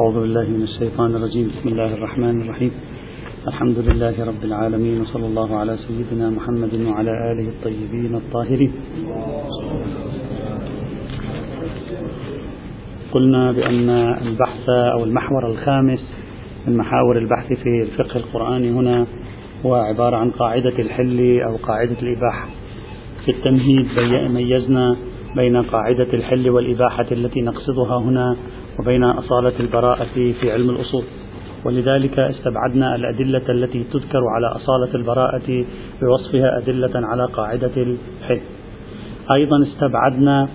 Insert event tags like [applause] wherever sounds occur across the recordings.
أعوذ بالله من الشيطان الرجيم. بسم الله الرحمن الرحيم. الحمد لله رب العالمين وصلى الله على سيدنا محمد وعلى آله الطيبين الطاهرين. قلنا بأن البحث أو المحور الخامس من محاور البحث في الفقه القرآني هنا هو عبارة عن قاعدة الحل أو قاعدة الإباحة. في التمهيد ميزنا بين قاعدة الحل والإباحة التي نقصدها هنا وبين أصالة البراءة في علم الأصول. ولذلك استبعدنا الأدلة التي تذكر على أصالة البراءة بوصفها أدلة على قاعدة الحل. أيضا استبعدنا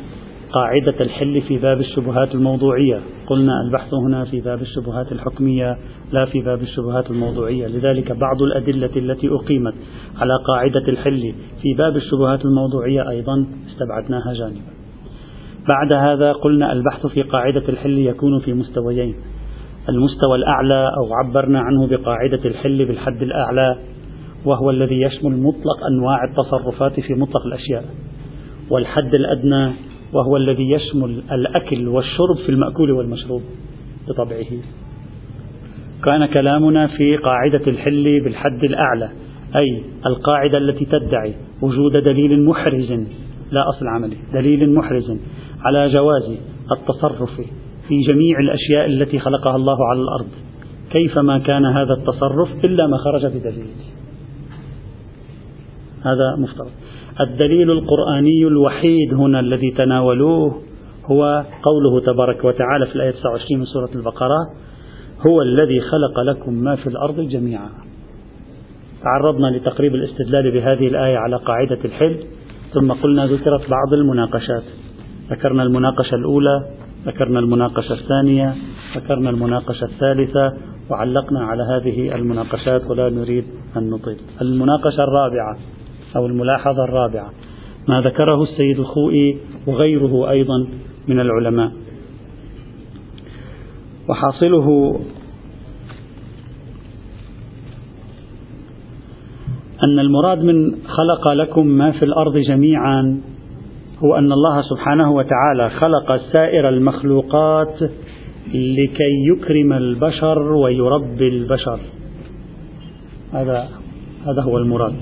قاعدة الحل في باب الشبهات الموضوعية. قلنا البحث هنا في باب الشبهات الحكمية لا في باب الشبهات الموضوعية. لذلك بعض الأدلة التي أقيمت على قاعدة الحل في باب الشبهات الموضوعية أيضا استبعدناها جانبا. بعد هذا قلنا البحث في قاعدة الحل يكون في مستويين. المستوى الأعلى أو عبرنا عنه بقاعدة الحل بالحد الأعلى وهو الذي يشمل مطلق أنواع التصرفات في مطلق الأشياء. والحد الأدنى وهو الذي يشمل الأكل والشرب في المأكول والمشروب بطبعه. كان كلامنا في قاعدة الحل بالحد الأعلى أي القاعدة التي تدعي وجود دليل محرز لا أصل عملي دليل محرز على جواز التصرف في جميع الأشياء التي خلقها الله على الأرض. كيفما كان هذا التصرف إلا ما خرج بدليل. هذا مفترض. الدليل القرآني الوحيد هنا الذي تناولوه هو قوله تبارك وتعالى في الآية 29 من سورة البقرة هو الذي خلق لكم ما في الأرض جميعا. تعرضنا لتقريب الاستدلال بهذه الآية على قاعدة الحل ثم قلنا ذكرت بعض المناقشات. ذكرنا المناقشة الأولى ذكرنا المناقشة الثانية ذكرنا المناقشة الثالثة وعلقنا على هذه المناقشات ولا نريد أن نطيل. المناقشة الرابعة أو الملاحظة الرابعة. ما ذكره السيد الخوئي وغيره أيضا من العلماء. وحاصله أن المراد من خلق لكم ما في الأرض جميعا هو أن الله سبحانه وتعالى خلق سائر المخلوقات لكي يكرم البشر ويربي البشر. هذا هذا هو المراد.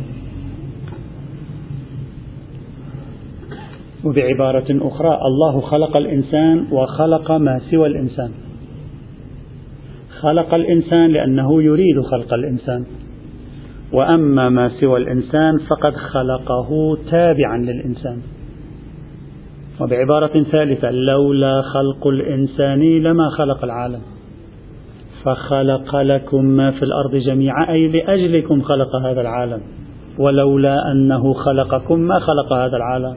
وبعبارة أخرى الله خلق الإنسان وخلق ما سوى الإنسان. خلق الإنسان لأنه يريد خلق الإنسان. وأما ما سوى الإنسان فقد خلقه تابعا للإنسان. وبعبارة ثالثة لولا خلق الإنسان لما خلق العالم. فخلق لكم ما في الأرض جميعا أي لأجلكم خلق هذا العالم. ولولا أنه خلقكم ما خلق هذا العالم.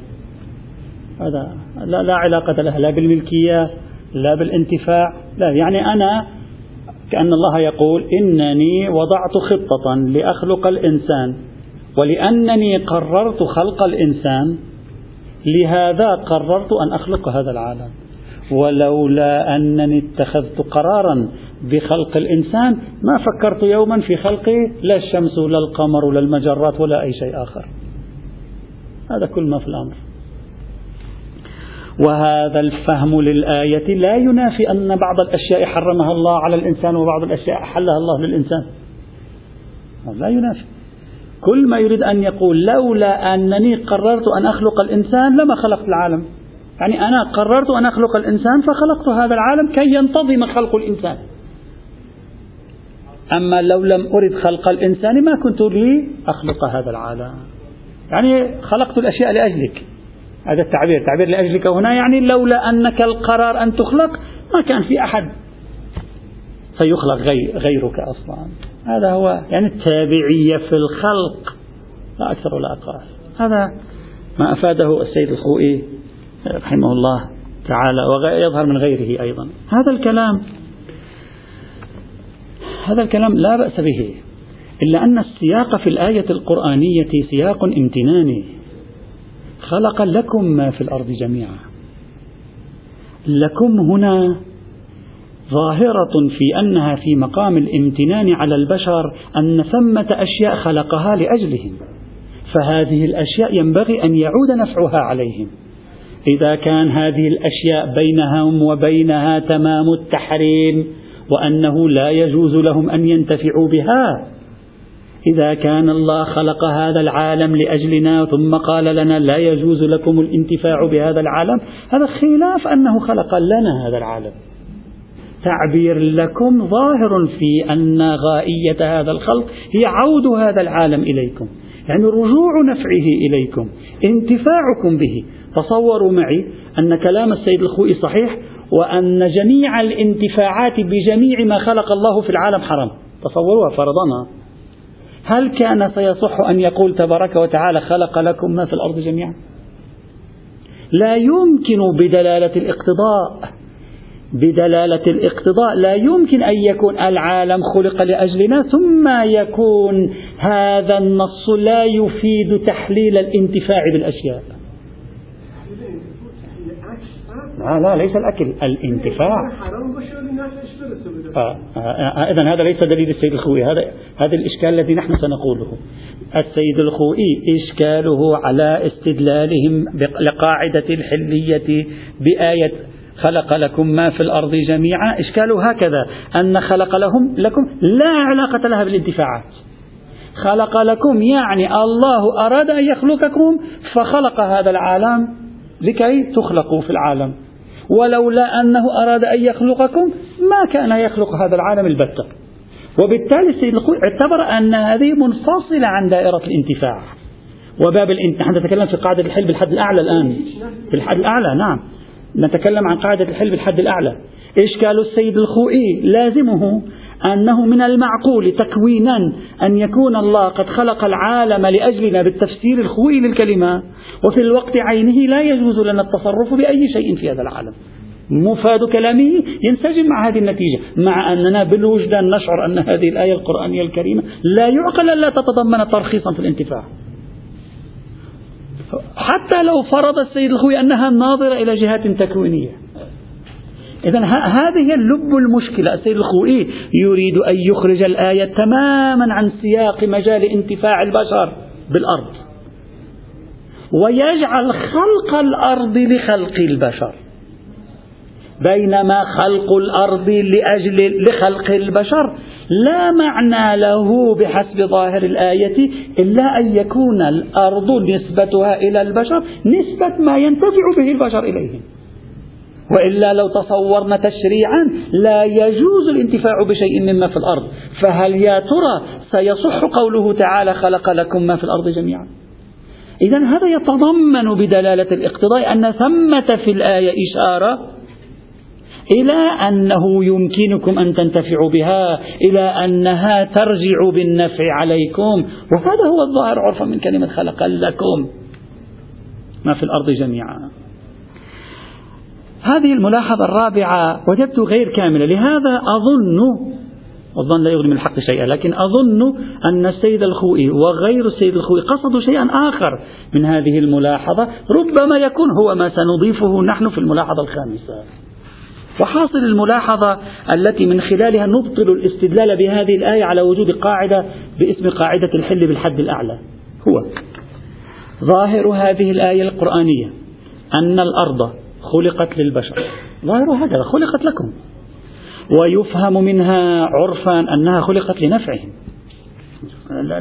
هذا لا, لا علاقة له لا بالملكية لا بالانتفاع لا. يعني أنا كأن الله يقول إنني وضعت خطة لأخلق الإنسان ولأنني قررت خلق الإنسان لهذا قررت أن أخلق هذا العالم. ولولا أنني اتخذت قرارا بخلق الإنسان ما فكرت يوما في خلق لا الشمس ولا القمر ولا المجرات ولا أي شيء آخر. هذا كل ما في الأمر. وهذا الفهم للآية لا ينافي أن بعض الأشياء حرمها الله على الإنسان وبعض الأشياء أحلها الله للإنسان. لا ينافي. كل ما يريد أن يقول لولا أنني قررت أن أخلق الإنسان لما خلقت العالم. يعني أنا قررت أن أخلق الإنسان فخلقت هذا العالم كي ينتظم خلق الإنسان. أما لو لم أرد خلق الإنسان ما كنت لي أخلق هذا العالم. يعني خلقت الأشياء لأجلك. هذا التعبير. تعبير لأجلك هنا يعني لولا أنك القرار أن تخلق ما كان في أحد سيخلق غير غيرك أصلا. هذا هو يعني التابعية في الخلق. لا أكثر ولا أقل. هذا ما أفاده السيد الخوئي رحمه الله تعالى ويظهر من غيره أيضا. هذا الكلام هذا الكلام لا بأس به إلا أن السياق في الآية القرآنية سياق امتناني. خلق لكم ما في الأرض جميعا. لكم هنا ظاهرة في أنها في مقام الامتنان على البشر أن ثمة أشياء خلقها لأجلهم. فهذه الأشياء ينبغي أن يعود نفعها عليهم. إذا كان هذه الأشياء بينهم وبينها تمام التحريم وأنه لا يجوز لهم أن ينتفعوا بها إذا كان الله خلق هذا العالم لأجلنا ثم قال لنا لا يجوز لكم الانتفاع بهذا العالم هذا خلاف أنه خلق لنا هذا العالم. تعبير لكم ظاهر في أن غائية هذا الخلق هي عود هذا العالم إليكم. يعني رجوع نفعه إليكم انتفاعكم به. تصوروا معي أن كلام السيد الخوئي صحيح وأن جميع الانتفاعات بجميع ما خلق الله في العالم حرام. تصوروها فرضنا هل كان سيصح أن يقول تبارك وتعالى خلق لكم ما في الأرض جميعا؟ لا يمكن بدلالة الاقتضاء. بدلالة الاقتضاء. لا يمكن أن يكون العالم خلق لأجلنا ثم يكون هذا النص لا يفيد تحليل الانتفاع بالأشياء. لا لا ليس الأكل الانتفاع. آه آه آه إذا هذا ليس دليل السيد الخوئي هذا هذا الإشكال الذي نحن سنقوله. السيد الخوئي إشكاله على استدلالهم لقاعدة الحلية بآية خلق لكم ما في الأرض جميعا. إشكاله هكذا أن خلق لهم لكم لا علاقة لها بالانتفاعات. خلق لكم يعني الله أراد أن يخلقكم فخلق هذا العالم لكي تخلقوا في العالم. ولولا أنه أراد أن يخلقكم ما كان يخلق هذا العالم البتة. وبالتالي اعتبر أن هذه منفصلة عن دائرة الانتفاع. وباب الانتفاع نحن نتكلم في قاعدة الحل بالحد الأعلى الآن. في الحد الأعلى نعم. نتكلم عن قاعدة الحل بالحد الأعلى. إشكال السيد الخوئي لازمه أنه من المعقول تكوينا أن يكون الله قد خلق العالم لأجلنا بالتفسير الخوئي للكلمة وفي الوقت عينه لا يجوز لنا التصرف بأي شيء في هذا العالم. مفاد كلامه ينسجم مع هذه النتيجة مع أننا بالوجدان نشعر أن هذه الآية القرآنية الكريمة لا يعقل ألا تتضمن ترخيصا في الانتفاع. حتى لو فرض السيد الخوي أنها ناظرة إلى جهات تكوينية. إذا هذه اللب المشكلة. السيد الخوئي يريد أن يخرج الآية تماما عن سياق مجال انتفاع البشر بالأرض. ويجعل خلق الأرض لخلق البشر. بينما خلق الأرض لأجل لخلق البشر لا معنى له بحسب ظاهر الآية إلا أن يكون الأرض نسبتها إلى البشر نسبة ما ينتفع به البشر إليهم. وإلا لو تصورنا تشريعا لا يجوز الانتفاع بشيء مما في الأرض. فهل يا ترى سيصح قوله تعالى خلق لكم ما في الأرض جميعا؟ إذا هذا يتضمن بدلالة الاقتضاء أن ثمة في الآية إشارة إلى أنه يمكنكم أن تنتفعوا بها إلى أنها ترجع بالنفع عليكم. وهذا هو الظاهر عرفا من كلمة خلق لكم ما في الأرض جميعا. هذه الملاحظة الرابعة وجدت غير كاملة لهذا أظن والظن لا يغني من الحق شيئا لكن أظن أن السيد الخوئي وغير السيد الخوئي قصدوا شيئا آخر من هذه الملاحظة ربما يكون هو ما سنضيفه نحن في الملاحظة الخامسة. وحاصل الملاحظة التي من خلالها نبطل الاستدلال بهذه الآية على وجود قاعدة باسم قاعدة الحل بالحد الأعلى. هو ظاهر هذه الآية القرآنية أن الأرض خلقت للبشر. ظاهر هكذا خلقت لكم. ويفهم منها عرفا أنها خلقت لنفعهم.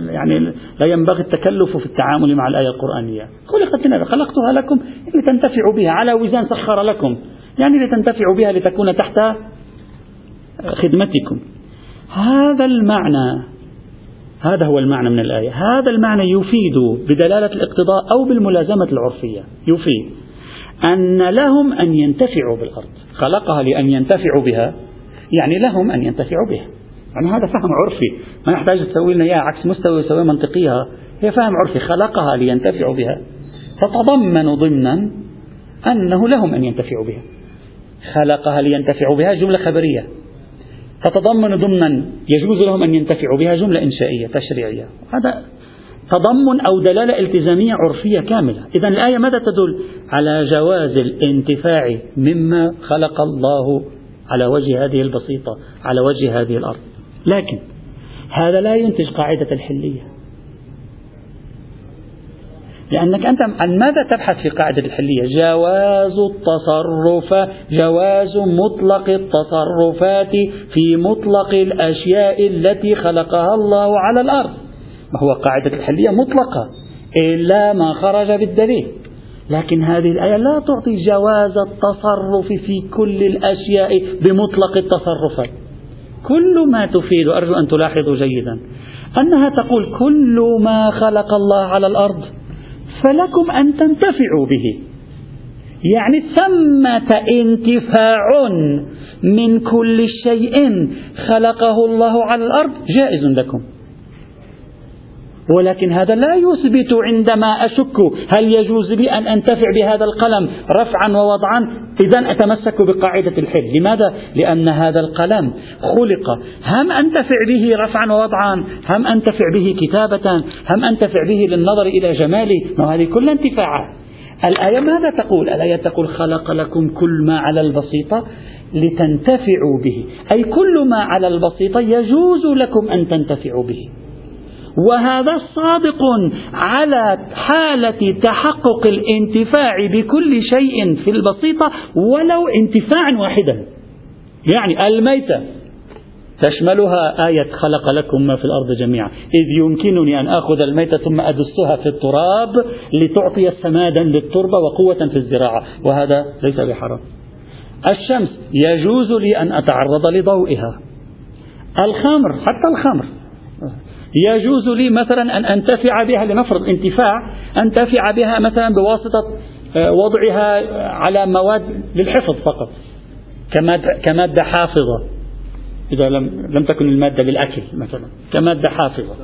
يعني لا ينبغي التكلف في التعامل مع الآية القرآنية. خلقت لنفع خلقتها لكم لتنتفعوا بها على وزان سخر لكم. يعني لتنتفعوا بها لتكون تحت خدمتكم. هذا المعنى هذا هو المعنى من الآية. هذا المعنى يفيد بدلالة الاقتضاء أو بالملازمة العرفية. يفيد. أن لهم أن ينتفعوا بالأرض. خلقها لأن ينتفعوا بها. يعني لهم أن ينتفعوا بها. يعني هذا فهم عرفي. ما يحتاج تسوي لنا إياه عكس مستوى يسوي منطقيها. هي فهم عرفي. خلقها لينتفعوا بها. تتضمن ضمنا أنه لهم أن ينتفعوا بها. خلقها لينتفعوا بها جملة خبرية. تتضمن ضمنا يجوز لهم أن ينتفعوا بها جملة إنشائية تشريعية. هذا تضمن أو دلالة التزامية عرفية كاملة. إذا الآية ماذا تدل؟ على جواز الانتفاع مما خلق الله على وجه هذه البسيطة على وجه هذه الأرض. لكن هذا لا ينتج قاعدة الحلية. لأنك أنت عن ماذا تبحث في قاعدة الحلية؟ جواز التصرف جواز مطلق التصرفات في مطلق الأشياء التي خلقها الله على الأرض. ما هو قاعدة الحلية مطلقة. إلا ما خرج بالدليل. لكن هذه الآية لا تعطي جواز التصرف في كل الأشياء بمطلق التصرفات كل ما تفيد أرجو أن تلاحظوا جيدا أنها تقول كل ما خلق الله على الأرض فلكم أن تنتفعوا به. يعني ثمة انتفاع من كل شيء خلقه الله على الأرض جائز لكم. ولكن هذا لا يثبت عندما أشك هل يجوز لي أن أنتفع بهذا القلم رفعا ووضعا. إذا أتمسك بقاعدة الحل لماذا؟ لأن هذا القلم خلق. هم أنتفع به رفعا ووضعا. هم أنتفع به كتابة. هم أنتفع به للنظر إلى جماله. ما هذه كلها انتفاعات الآية ماذا تقول؟ الآية تقول خلق لكم كل ما على البسيطة لتنتفعوا به. أي كل ما على البسيطة يجوز لكم أن تنتفعوا به. وهذا صادق على حالة تحقق الانتفاع بكل شيء في البسيطة ولو انتفاعا واحدا. يعني الميتة تشملها آية خلق لكم ما في الأرض جميعا. إذ يمكنني أن آخذ الميتة ثم أدسها في التراب لتعطي سمادا للتربة وقوة في الزراعة. وهذا ليس بحرام. الشمس يجوز لي أن أتعرض لضوئها. الخمر حتى الخمر. يجوز لي مثلا أن أنتفع بها لنفرض انتفاع أنتفع بها مثلا بواسطة آه، وضعها على مواد للحفظ فقط كمادة حافظة. إذا لم لم تكن المادة للأكل مثلا كمادة حافظة.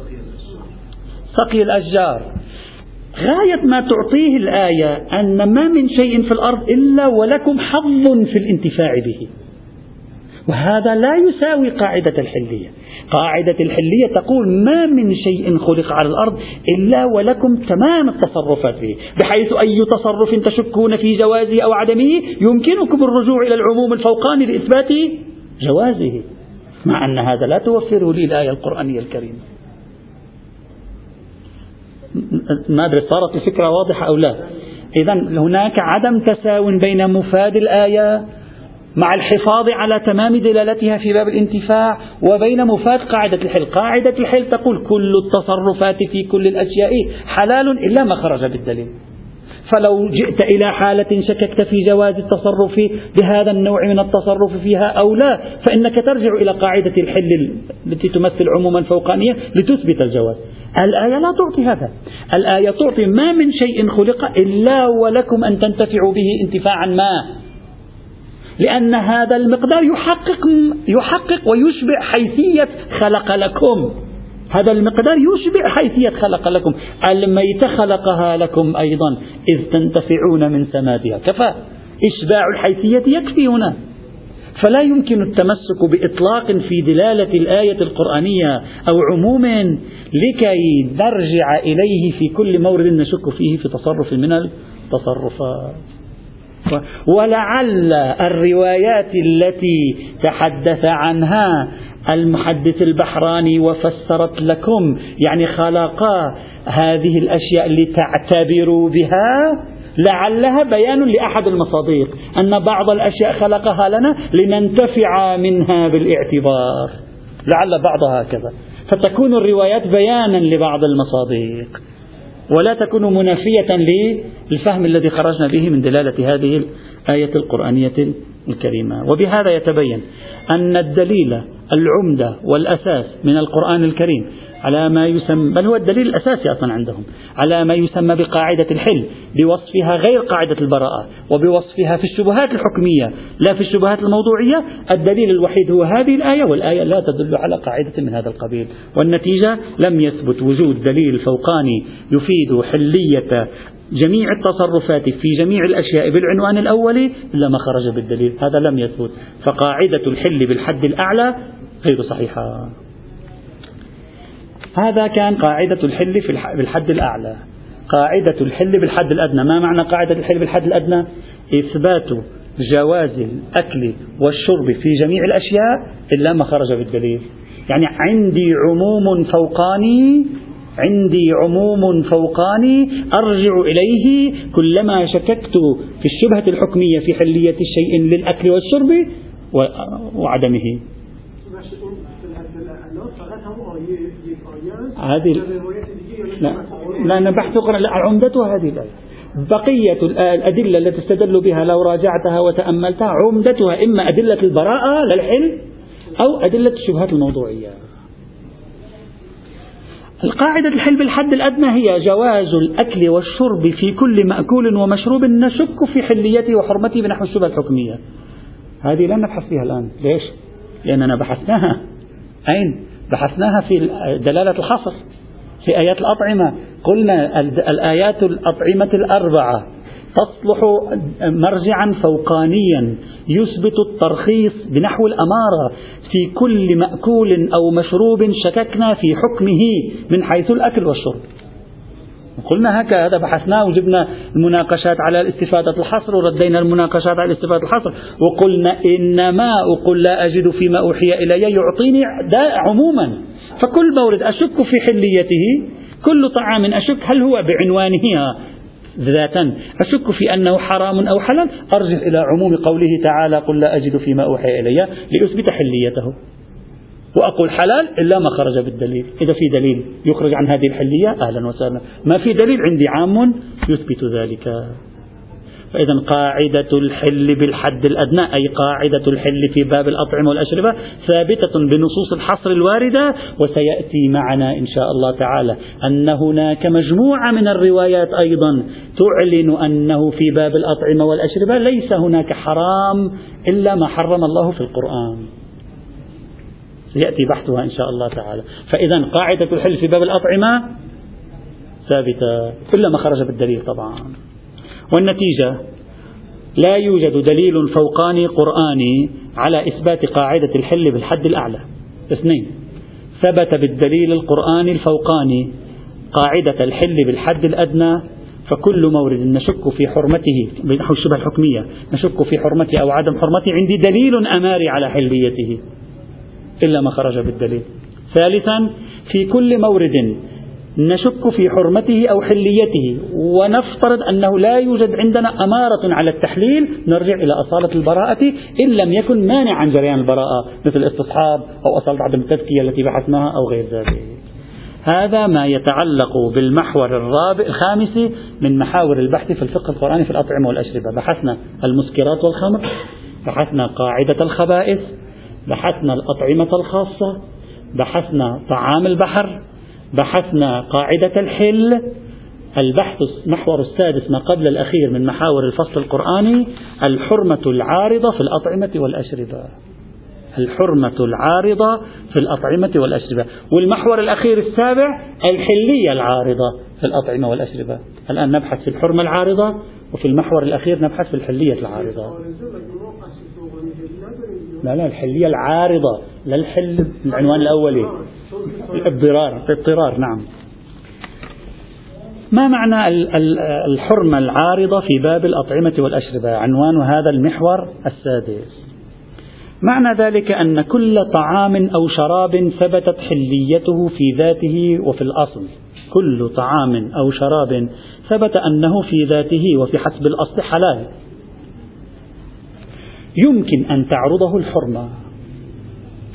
سقي الأشجار. غاية ما تعطيه الآية أن ما من شيء في الأرض إلا ولكم حظ في الانتفاع به. وهذا لا يساوي قاعدة الحلية. قاعدة الحلية تقول ما من شيء خلق على الأرض إلا ولكم تمام التصرفات فيه بحيث أي تصرف تشكون في جوازه أو عدمه يمكنكم الرجوع إلى العموم الفوقاني لإثبات جوازه مع أن هذا لا توفره لي الآية القرآنية الكريمة. ما أدري صارت الفكرة واضحة أو لا. إذا هناك عدم تساو بين مفاد الآية مع الحفاظ على تمام دلالتها في باب الانتفاع وبين مفاد قاعدة الحل. قاعدة الحل تقول كل التصرفات في كل الأشياء حلال إلا ما خرج بالدليل. فلو جئت إلى حالة شككت في جواز التصرف بهذا النوع من التصرف فيها أو لا فإنك ترجع إلى قاعدة الحل التي تمثل عموما فوقانية لتثبت الجواز. الآية لا تعطي هذا. الآية تعطي ما من شيء خلق إلا ولكم أن تنتفعوا به انتفاعا ما. لأن هذا المقدار يحقق يحقق ويشبع حيثية خلق لكم. هذا المقدار يشبع حيثية خلق لكم. الميت خلقها لكم أيضا إذ تنتفعون من سمادها. كفى. إشباع الحيثية يكفي هنا. فلا يمكن التمسك بإطلاق في دلالة الآية القرآنية أو عموم لكي نرجع إليه في كل مورد نشك فيه في تصرف من التصرفات. ولعل الروايات التي تحدث عنها المحدث البحراني وفسرت لكم يعني خلقا هذه الأشياء لتعتبروا بها لعلها بيان لأحد المصادق أن بعض الأشياء خلقها لنا لننتفع منها بالاعتبار لعل بعضها هكذا. فتكون الروايات بيانا لبعض المصادق. ولا تكون منافية للفهم الذي خرجنا به من دلالة هذه الآية القرآنية الكريمة. وبهذا يتبين أن الدليل العمدة والأساس من القرآن الكريم على ما يسمى بل هو الدليل الأساسي أصلا عندهم. على ما يسمى بقاعدة الحل بوصفها غير قاعدة البراءة وبوصفها في الشبهات الحكمية لا في الشبهات الموضوعية. الدليل الوحيد هو هذه الآية والآية لا تدل على قاعدة من هذا القبيل. والنتيجة لم يثبت وجود دليل فوقاني يفيد حلية جميع التصرفات في جميع الأشياء بالعنوان الأول إلا ما خرج بالدليل. هذا لم يثبت. فقاعدة الحل بالحد الأعلى غير صحيحة. هذا كان قاعدة الحل في بالحد الأعلى. قاعدة الحل بالحد الأدنى. ما معنى قاعدة الحل بالحد الأدنى؟ إثبات جواز الأكل والشرب في جميع الأشياء إلا ما خرج بالدليل. يعني عندي عموم فوقاني عندي عموم فوقاني أرجع إليه كلما شككت في الشبهة الحكمية في حلية الشيء للأكل والشرب وعدمه. هذه لا لأن بحث عمدتها هذه الآية. بقية الأدلة التي استدلوا بها لو راجعتها وتأملتها عمدتها إما أدلة البراءة للحل أو أدلة الشبهات الموضوعية. القاعدة الحل بالحد الأدنى هي جواز الأكل والشرب في كل مأكول ومشروب نشك في حليته وحرمته بنحو الشبهة الحكمية. هذه لا نبحث فيها الآن. ليش؟ لأننا بحثناها. أين؟ بحثناها في دلالة الحصر في آيات الأطعمة. قلنا الآيات الأطعمة الأربعة تصلح مرجعا فوقانيا يثبت الترخيص بنحو الأمارة. في كل مأكول أو مشروب شككنا في حكمه من حيث الأكل والشرب. قلنا هكذا بحثنا وجبنا المناقشات على الاستفادة الحصر وردينا المناقشات على الاستفادة الحصر وقلنا إنما أقول لا أجد فيما أوحي إلي يعطيني عموما. فكل مورد أشك في حليته كل طعام أشك هل هو بعنوانه؟ ذاتا. أشك في أنه حرام أو حلال أرجع إلى عموم قوله تعالى قل لا أجد فيما أوحي إلي لأثبت حليته. وأقول حلال إلا ما خرج بالدليل. إذا في دليل يخرج عن هذه الحلية أهلا وسهلا. ما في دليل عندي عام يثبت ذلك. فإذا قاعدة الحل بالحد الأدنى أي قاعدة الحل في باب الأطعمة والأشربة ثابتة بنصوص الحصر الواردة وسيأتي معنا إن شاء الله تعالى أن هناك مجموعة من الروايات أيضا تعلن أنه في باب الأطعمة والأشربة ليس هناك حرام إلا ما حرم الله في القرآن. سيأتي بحثها إن شاء الله تعالى. فإذا قاعدة الحل في باب الأطعمة ثابتة إلا ما خرج بالدليل طبعا. والنتيجة لا يوجد دليل فوقاني قرآني على إثبات قاعدة الحل بالحد الأعلى. اثنين ثبت بالدليل القرآني الفوقاني قاعدة الحل بالحد الأدنى فكل مورد نشك في حرمته بنحو الشبه الحكمية نشك في حرمته أو عدم حرمته عندي دليل أماري على حليته إلا ما خرج بالدليل. ثالثا في كل مورد نشك في حرمته أو حليته ونفترض أنه لا يوجد عندنا أمارة على التحليل نرجع إلى أصالة البراءة إن لم يكن مانع عن جريان البراءة مثل الاستصحاب أو أصالة عدم التزكية التي بحثناها أو غير ذلك. هذا ما يتعلق بالمحور الرابع الخامس من محاور البحث في الفقه القرآني في الأطعمة والأشربة. بحثنا المسكرات والخمر بحثنا قاعدة الخبائث بحثنا الأطعمة الخاصة بحثنا طعام البحر بحثنا قاعدة الحل. البحث المحور السادس ما قبل الأخير من محاور الفصل القرآني الحرمة العارضة في الأطعمة والأشربة. الحرمة العارضة في الأطعمة والأشربة. والمحور الأخير السابع الحلية العارضة في الأطعمة والأشربة. الآن نبحث في الحرمة العارضة وفي المحور الأخير نبحث في الحلية العارضة. لا لا الحلية العارضة لا الحل العنوان الأولي الاضطرار الاضطرار نعم. ما معنى الحرمة العارضة في باب الأطعمة والأشربة؟ عنوان هذا المحور السادس. معنى ذلك أن كل طعام أو شراب ثبتت حليته في ذاته وفي الأصل. كل طعام أو شراب ثبت أنه في ذاته وفي حسب الأصل حلال. يمكن أن تعرضه الحرمة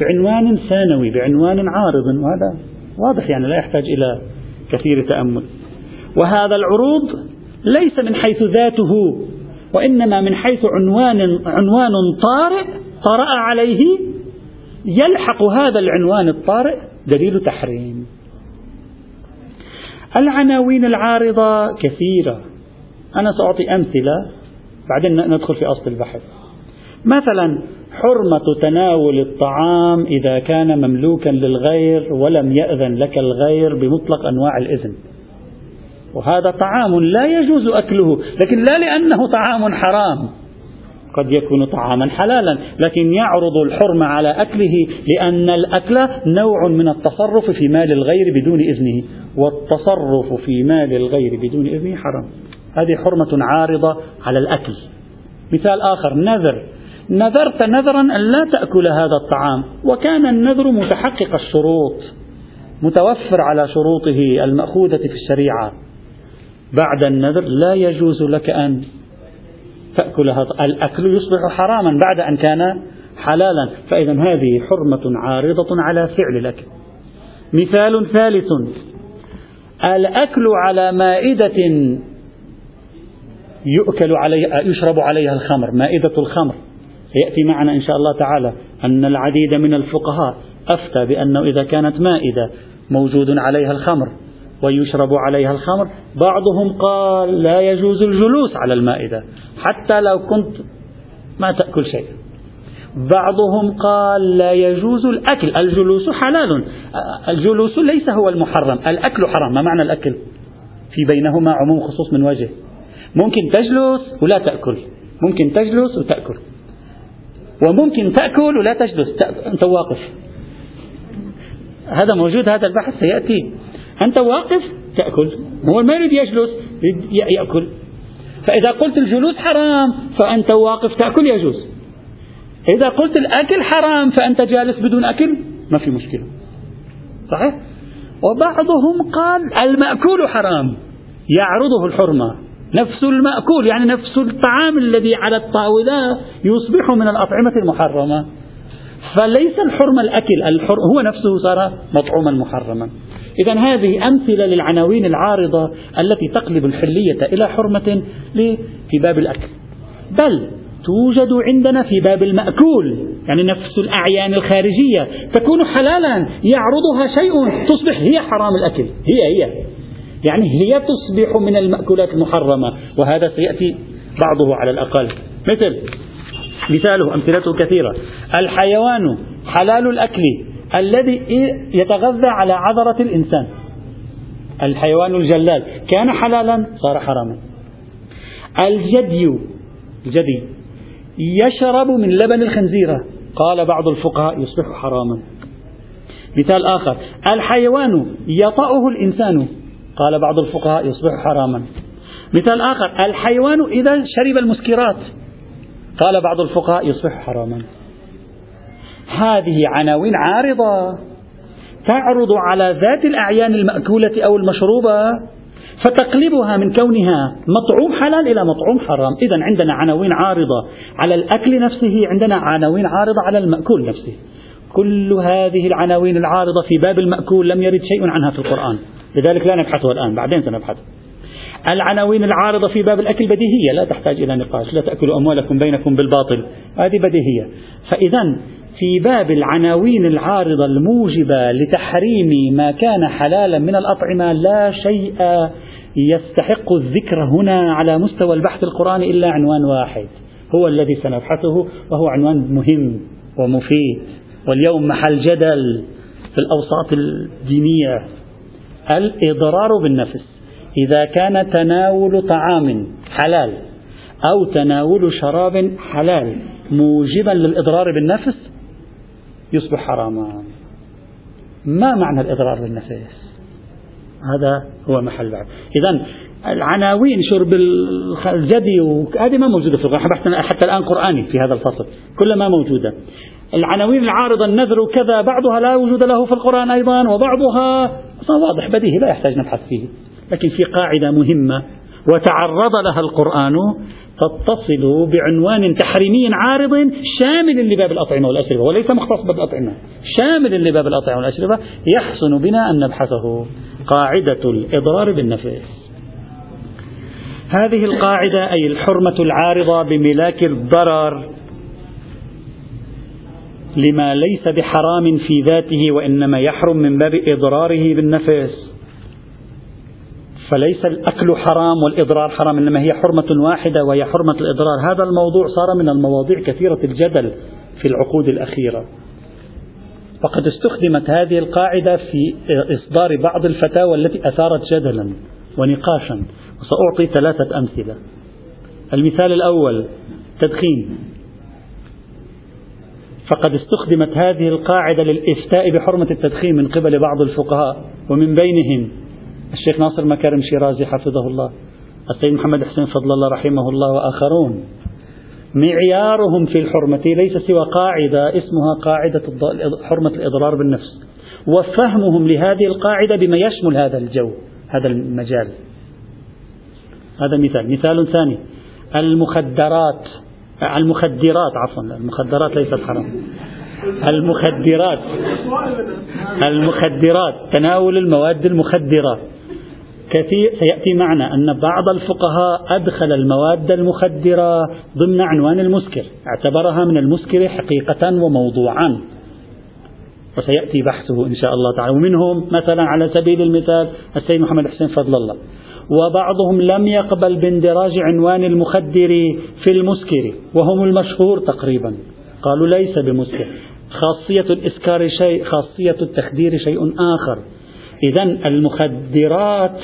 بعنوان ثانوي بعنوان عارض وهذا واضح يعني لا يحتاج إلى كثير تأمل. وهذا العروض ليس من حيث ذاته وإنما من حيث عنوان عنوان طارئ طرأ عليه يلحق هذا العنوان الطارئ دليل تحريم. العناوين العارضة كثيرة. أنا سأعطي أمثلة بعدين ندخل في أصل البحث. مثلا حرمة تناول الطعام إذا كان مملوكا للغير ولم يأذن لك الغير بمطلق أنواع الإذن. وهذا طعام لا يجوز أكله لكن لا لأنه طعام حرام. قد يكون طعاما حلالا لكن يعرض الحرمة على أكله لأن الأكل نوع من التصرف في مال الغير بدون إذنه والتصرف في مال الغير بدون إذنه حرام. هذه حرمة عارضة على الأكل. مثال آخر نذر. نذرت نذرا أن لا تأكل هذا الطعام. وكان النذر متحقق الشروط متوفر على شروطه المأخوذة في الشريعة. بعد النذر لا يجوز لك أن تأكل هذا الأكل يصبح حراما بعد أن كان حلالا. فإذا هذه حرمة عارضة على فعل الأكل مثال ثالث الأكل على مائدة يؤكل عليها يشرب عليها الخمر مائدة الخمر. سيأتي معنا إن شاء الله تعالى أن العديد من الفقهاء أفتى بأنه إذا كانت مائدة موجود عليها الخمر ويشرب عليها الخمر بعضهم قال لا يجوز الجلوس على المائدة حتى لو كنت ما تأكل شيء بعضهم قال لا يجوز الأكل الجلوس حلال. الجلوس ليس هو المحرم الأكل حرام. ما معنى الأكل؟ في بينهما عموم خصوص من وجه. ممكن تجلس ولا تأكل ممكن تجلس وتأكل. وممكن تأكل ولا تجلس. أنت واقف. هذا موجود هذا البحث سيأتي. أنت واقف تأكل. هو ما يريد يجلس يأكل. فإذا قلت الجلوس حرام فأنت واقف تأكل يجوز إذا قلت الأكل حرام فأنت جالس بدون أكل ما في مشكلة. صحيح؟ وبعضهم قال المأكول حرام يعرضه الحرمة. نفس المأكول يعني نفس الطعام الذي على الطاولة يصبح من الأطعمة المحرمة. فليس الحرمة الأكل الحر هو نفسه صار مطعوما محرما. إذا هذه أمثلة للعناوين العارضة التي تقلب الحلية إلى حرمة في باب الأكل. بل توجد عندنا في باب المأكول يعني نفس الأعيان الخارجية تكون حلالا يعرضها شيء تصبح هي حرام الأكل. هي هي. يعني هي تصبح من المأكولات المحرمة وهذا سيأتي بعضه على الأقل. مثل مثاله أمثلته كثيرة. الحيوان حلال الأكل الذي يتغذى على عذرة الإنسان. الحيوان الجلال كان حلالا صار حراما. الجدي الجدي يشرب من لبن الخنزيرة قال بعض الفقهاء يصبح حراما. مثال آخر. الحيوان يطأه الإنسان قال بعض الفقهاء يصبح حراما. مثال آخر الحيوان إذا شرب المسكرات. قال بعض الفقهاء يصبح حراما. هذه عناوين عارضة. تعرض على ذات الأعيان المأكولة أو المشروبة فتقلبها من كونها مطعوم حلال إلى مطعوم حرام. إذا عندنا عناوين عارضة على الأكل نفسه عندنا عناوين عارضة على المأكول نفسه. كل هذه العناوين العارضة في باب المأكول لم يرد شيء عنها في القرآن. لذلك لا نبحثها الآن بعدين سنبحث. العناوين العارضة في باب الأكل بديهية لا تحتاج إلى نقاش لا تأكلوا أموالكم بينكم بالباطل هذه بديهية. فإذا في باب العناوين العارضة الموجبة لتحريم ما كان حلالا من الأطعمة لا شيء يستحق الذكر هنا على مستوى البحث القرآني إلا عنوان واحد. هو الذي سنبحثه وهو عنوان مهم ومفيد. واليوم محل جدل في الأوساط الدينية. الإضرار بالنفس. إذا كان تناول طعام حلال أو تناول شراب حلال موجبا للإضرار بالنفس يصبح حراما. ما معنى الإضرار بالنفس؟ هذا هو محل بعد. إذا العناوين شرب الجدي هذه ما موجودة في القرآن. حتى الآن قرآني في هذا الفصل كلها موجودة. العناوين العارضة النذر وكذا بعضها لا وجود له في القرآن أيضا وبعضها واضح بديهي لا يحتاج نبحث فيه. لكن في قاعدة مهمة وتعرض لها القرآن تتصل بعنوان تحريمي عارض شامل لباب الأطعمة والأشربة وليس مختص بالأطعمة شامل لباب الأطعمة والأشربة يحسن بنا أن نبحثه. قاعدة الإضرار بالنفس. هذه القاعدة أي الحرمة العارضة بملاك الضرر لما ليس بحرام في ذاته وإنما يحرم من باب إضراره بالنفس. فليس الأكل حرام والإضرار حرام إنما هي حرمة واحدة وهي حرمة الإضرار. هذا الموضوع صار من المواضيع كثيرة الجدل في العقود الأخيرة. وقد استخدمت هذه القاعدة في إصدار بعض الفتاوى التي أثارت جدلا ونقاشا. وسأعطي ثلاثة أمثلة. المثال الأول تدخين. فقد استخدمت هذه القاعدة للإفتاء بحرمة التدخين من قبل بعض الفقهاء ومن بينهم الشيخ ناصر مكارم شيرازي حفظه الله السيد محمد حسين فضل الله رحمه الله وآخرون. معيارهم في الحرمة ليس سوى قاعدة اسمها قاعدة حرمة الإضرار بالنفس. وفهمهم لهذه القاعدة بما يشمل هذا الجو هذا المجال. هذا مثال. مثال ثاني. المخدرات. المخدرات عفوا المخدرات ليست حرام. المخدرات المخدرات تناول المواد المخدرة. كثير سيأتي معنا أن بعض الفقهاء أدخل المواد المخدرة ضمن عنوان المسكر اعتبرها من المسكر حقيقة وموضوعا. وسيأتي بحثه إن شاء الله تعالى. ومنهم مثلا على سبيل المثال السيد محمد حسين فضل الله. وبعضهم لم يقبل باندراج عنوان المخدر في المسكر وهم المشهور تقريبا. قالوا ليس بمسكر خاصية الإسكار شيء خاصية التخدير شيء آخر. إذا المخدرات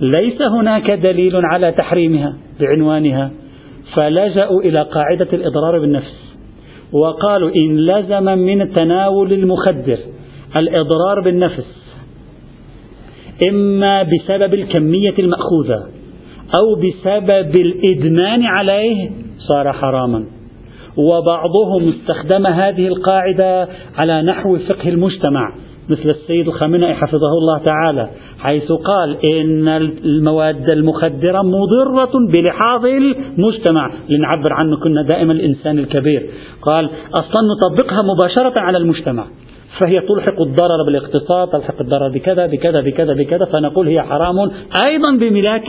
ليس هناك دليل على تحريمها بعنوانها فلجأوا إلى قاعدة الإضرار بالنفس. وقالوا إن لزم من تناول المخدر الإضرار بالنفس. إما بسبب الكمية المأخوذة أو بسبب الإدمان عليه صار حراما. وبعضهم استخدم هذه القاعدة على نحو فقه المجتمع مثل السيد الخامنئي حفظه الله تعالى حيث قال إن المواد المخدرة مضرة بلحاظ المجتمع. لنعبر عنه كنا دائما الإنسان الكبير. قال أصلا نطبقها مباشرة على المجتمع. فهي تلحق الضرر بالاقتصاد تلحق الضرر بكذا بكذا بكذا بكذا فنقول هي حرام. أيضا بملاك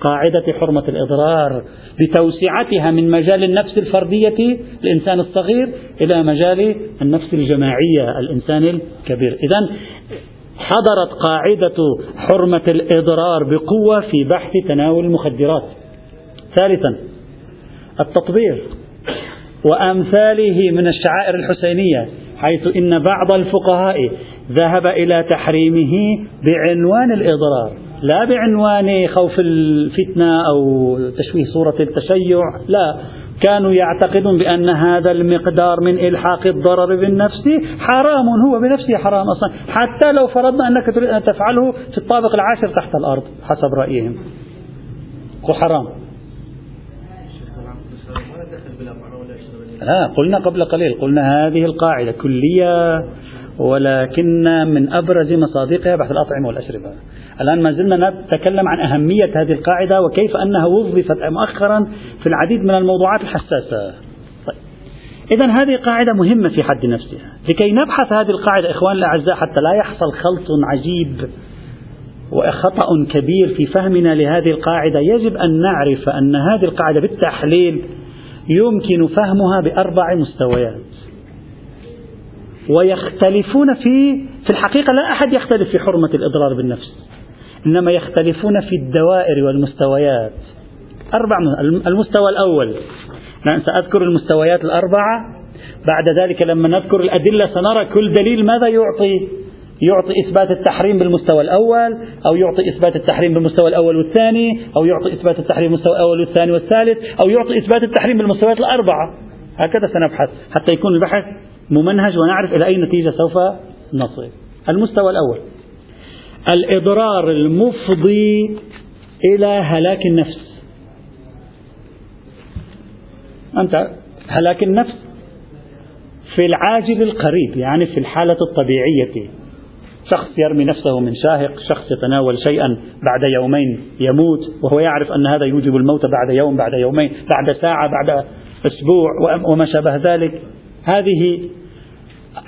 قاعدة حرمة الإضرار بتوسعتها من مجال النفس الفردية الإنسان الصغير إلى مجال النفس الجماعية الإنسان الكبير. إذا حضرت قاعدة حرمة الإضرار بقوة في بحث تناول المخدرات. ثالثا التطبير وأمثاله من الشعائر الحسينية. حيث إن بعض الفقهاء ذهب إلى تحريمه بعنوان الإضرار لا بعنوان خوف الفتنة أو تشويه صورة التشيع لا. كانوا يعتقدون بأن هذا المقدار من إلحاق الضرر بالنفس حرام هو بنفسه حرام أصلا. حتى لو فرضنا أنك تريد أن تفعله في الطابق العاشر تحت الأرض حسب رأيهم. حرام. لا قلنا قبل قليل قلنا هذه القاعدة كلية ولكن من أبرز مصادقها بحث الأطعمة والأشربة. الآن ما زلنا نتكلم عن أهمية هذه القاعدة وكيف أنها وظفت مؤخرا في العديد من الموضوعات الحساسة. طيب. إذا هذه قاعدة مهمة في حد نفسها. لكي نبحث هذه القاعدة إخوان الأعزاء حتى لا يحصل خلط عجيب وخطأ كبير في فهمنا لهذه القاعدة يجب أن نعرف أن هذه القاعدة بالتحليل يمكن فهمها بأربع مستويات. ويختلفون في في الحقيقة لا أحد يختلف في حرمة الإضرار بالنفس. إنما يختلفون في الدوائر والمستويات. أربع المستوى الأول. سأذكر المستويات الأربعة. بعد ذلك لما نذكر الأدلة سنرى كل دليل ماذا يعطي. يعطي إثبات التحريم بالمستوى الأول أو يعطي إثبات التحريم بالمستوى الأول والثاني أو يعطي إثبات التحريم بالمستوى الأول والثاني والثالث أو يعطي إثبات التحريم بالمستويات الأربعة. هكذا سنبحث حتى يكون البحث ممنهج ونعرف إلى أي نتيجة سوف نصل. المستوى الأول. الإضرار المفضي إلى هلاك النفس. أنت هلاك النفس في العاجل القريب يعني في الحالة الطبيعية. شخص يرمي نفسه من شاهق شخص يتناول شيئا بعد يومين يموت وهو يعرف أن هذا يوجب الموت بعد يوم بعد يومين بعد ساعة بعد أسبوع وما شابه ذلك. هذه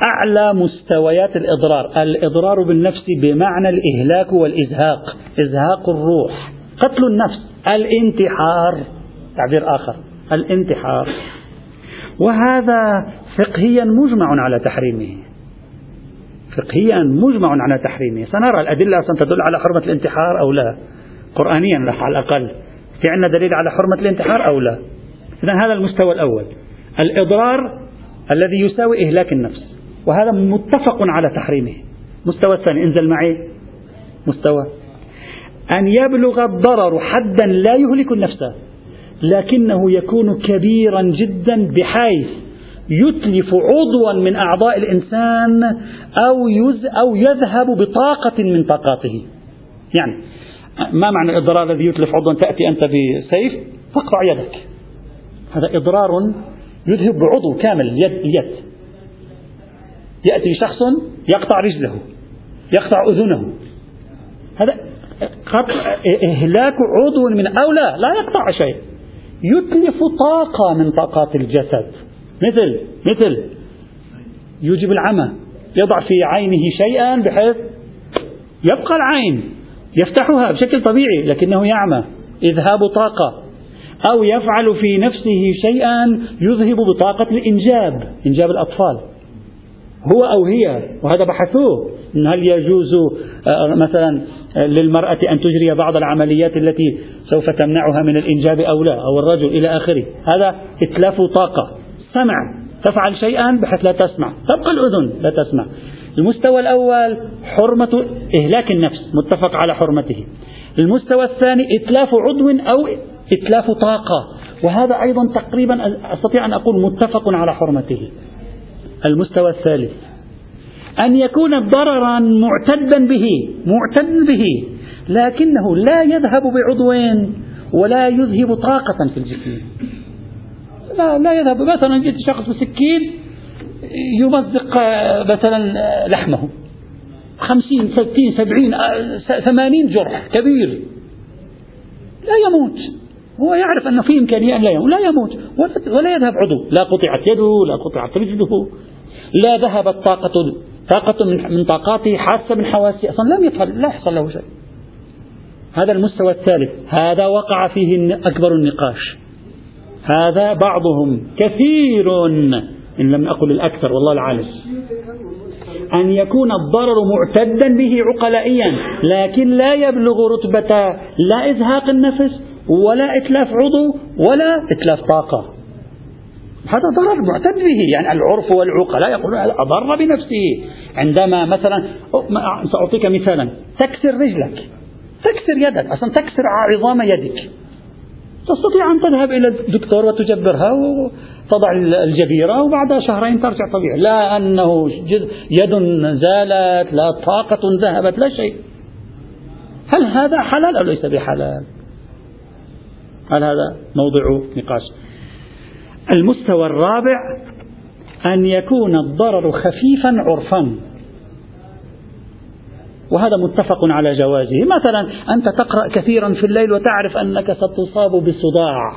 أعلى مستويات الإضرار. الإضرار بالنفس بمعنى الإهلاك والإزهاق. إزهاق الروح. قتل النفس. الانتحار. تعبير آخر. الانتحار. وهذا فقهيا مجمع على تحريمه. فقهيا مجمع على تحريمه. سنرى الأدلة أصلا تدل على حرمة الانتحار أو لا. قرآنيا على الأقل. في عندنا دليل على حرمة الانتحار أو لا. إذا هذا المستوى الأول. الإضرار الذي يساوي إهلاك النفس. وهذا متفق على تحريمه. مستوى الثاني انزل معي. مستوى. أن يبلغ الضرر حدا لا يهلك النفس لكنه يكون كبيرا جدا بحيث يتلف عضوا من أعضاء الإنسان أو, يز أو يذهب بطاقة من طاقاته. يعني ما معنى الإضرار الذي يتلف عضوا؟ تأتي أنت بسيف تقطع يدك. هذا إضرار يذهب بعضو كامل اليد اليد. يأتي شخص يقطع رجله يقطع أذنه. هذا قطع إهلاك عضو من أو لا لا يقطع شيء. يتلف طاقة من طاقات الجسد. مثل مثل. يوجب العمى. يضع في عينه شيئا بحيث يبقى العين. يفتحها بشكل طبيعي لكنه يعمى. إذهاب طاقة. أو يفعل في نفسه شيئا يذهب بطاقة الإنجاب إنجاب الأطفال. هو أو هي وهذا بحثوه. هل يجوز آه، مثلا آه، للمرأة أن تجري بعض العمليات التي سوف تمنعها من الإنجاب أو لا أو الرجل إلى آخره. هذا إتلاف طاقة. سمع تفعل شيئا بحيث لا تسمع. تبقى الأذن لا تسمع. المستوى الأول حرمة إهلاك النفس متفق على حرمته. المستوى الثاني إتلاف عضو أو إتلاف طاقة. وهذا أيضا تقريبا أستطيع أن أقول متفق على حرمته. المستوى الثالث أن يكون ضررا معتدا به معتد به لكنه لا يذهب بعضو ولا يذهب طاقة في الجسم. لا, لا يذهب. مثلا جئت شخص بسكين يمزق مثلا لحمه. خمسين ستين سبعين ثمانين جرح كبير. لا يموت. هو يعرف أن في إمكانية أن لا يموت. لا يموت. ولا يذهب عضو. لا قطعت يده لا قطعت رجله. لا ذهبت طاقة طاقة من طاقاته حاسة من حواسه. أصلا لم يفعل لا يحصل له شيء. هذا المستوى الثالث. هذا وقع فيه أكبر النقاش. هذا بعضهم كثير. إن لم أقل الأكثر والله العالم. أن يكون الضرر معتدا به عقلائيا لكن لا يبلغ رتبة لا إزهاق النفس ولا إتلاف عضو ولا إتلاف طاقة. هذا ضرر معتد به. يعني العرف والعقلاء يقولون أضر بنفسه. عندما مثلا سأعطيك مثالا تكسر رجلك. تكسر يدك. أصلا تكسر عظام يدك. تستطيع أن تذهب إلى الدكتور وتجبرها وتضع الجبيرة وبعد شهرين ترجع طبيعي لا أنه يد زالت لا طاقة ذهبت لا شيء. هل هذا حلال أو ليس بحلال؟ هل هذا موضوع نقاش؟ المستوى الرابع أن يكون الضرر خفيفا عرفا. وهذا متفق على جوازه. مثلا أنت تقرأ كثيرا في الليل وتعرف أنك ستصاب بصداع.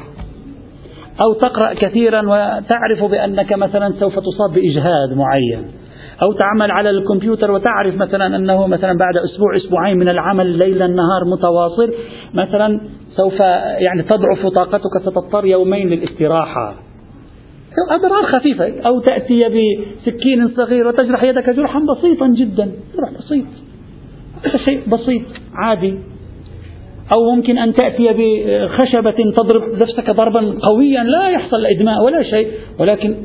أو تقرأ كثيرا وتعرف بأنك مثلا سوف تصاب بإجهاد معين. أو تعمل على الكمبيوتر وتعرف مثلا أنه مثلا بعد أسبوع أسبوعين من العمل ليلا نهار متواصل مثلا سوف يعني تضعف طاقتك ستضطر يومين للاستراحة. أضرار خفيفة. أو تأتي بسكين صغير وتجرح يدك جرحا بسيطا جدا. جرح بسيط. شيء بسيط عادي. أو ممكن أن تأتي بخشبة تضرب نفسك ضربا قويا لا يحصل إدماء ولا شيء. ولكن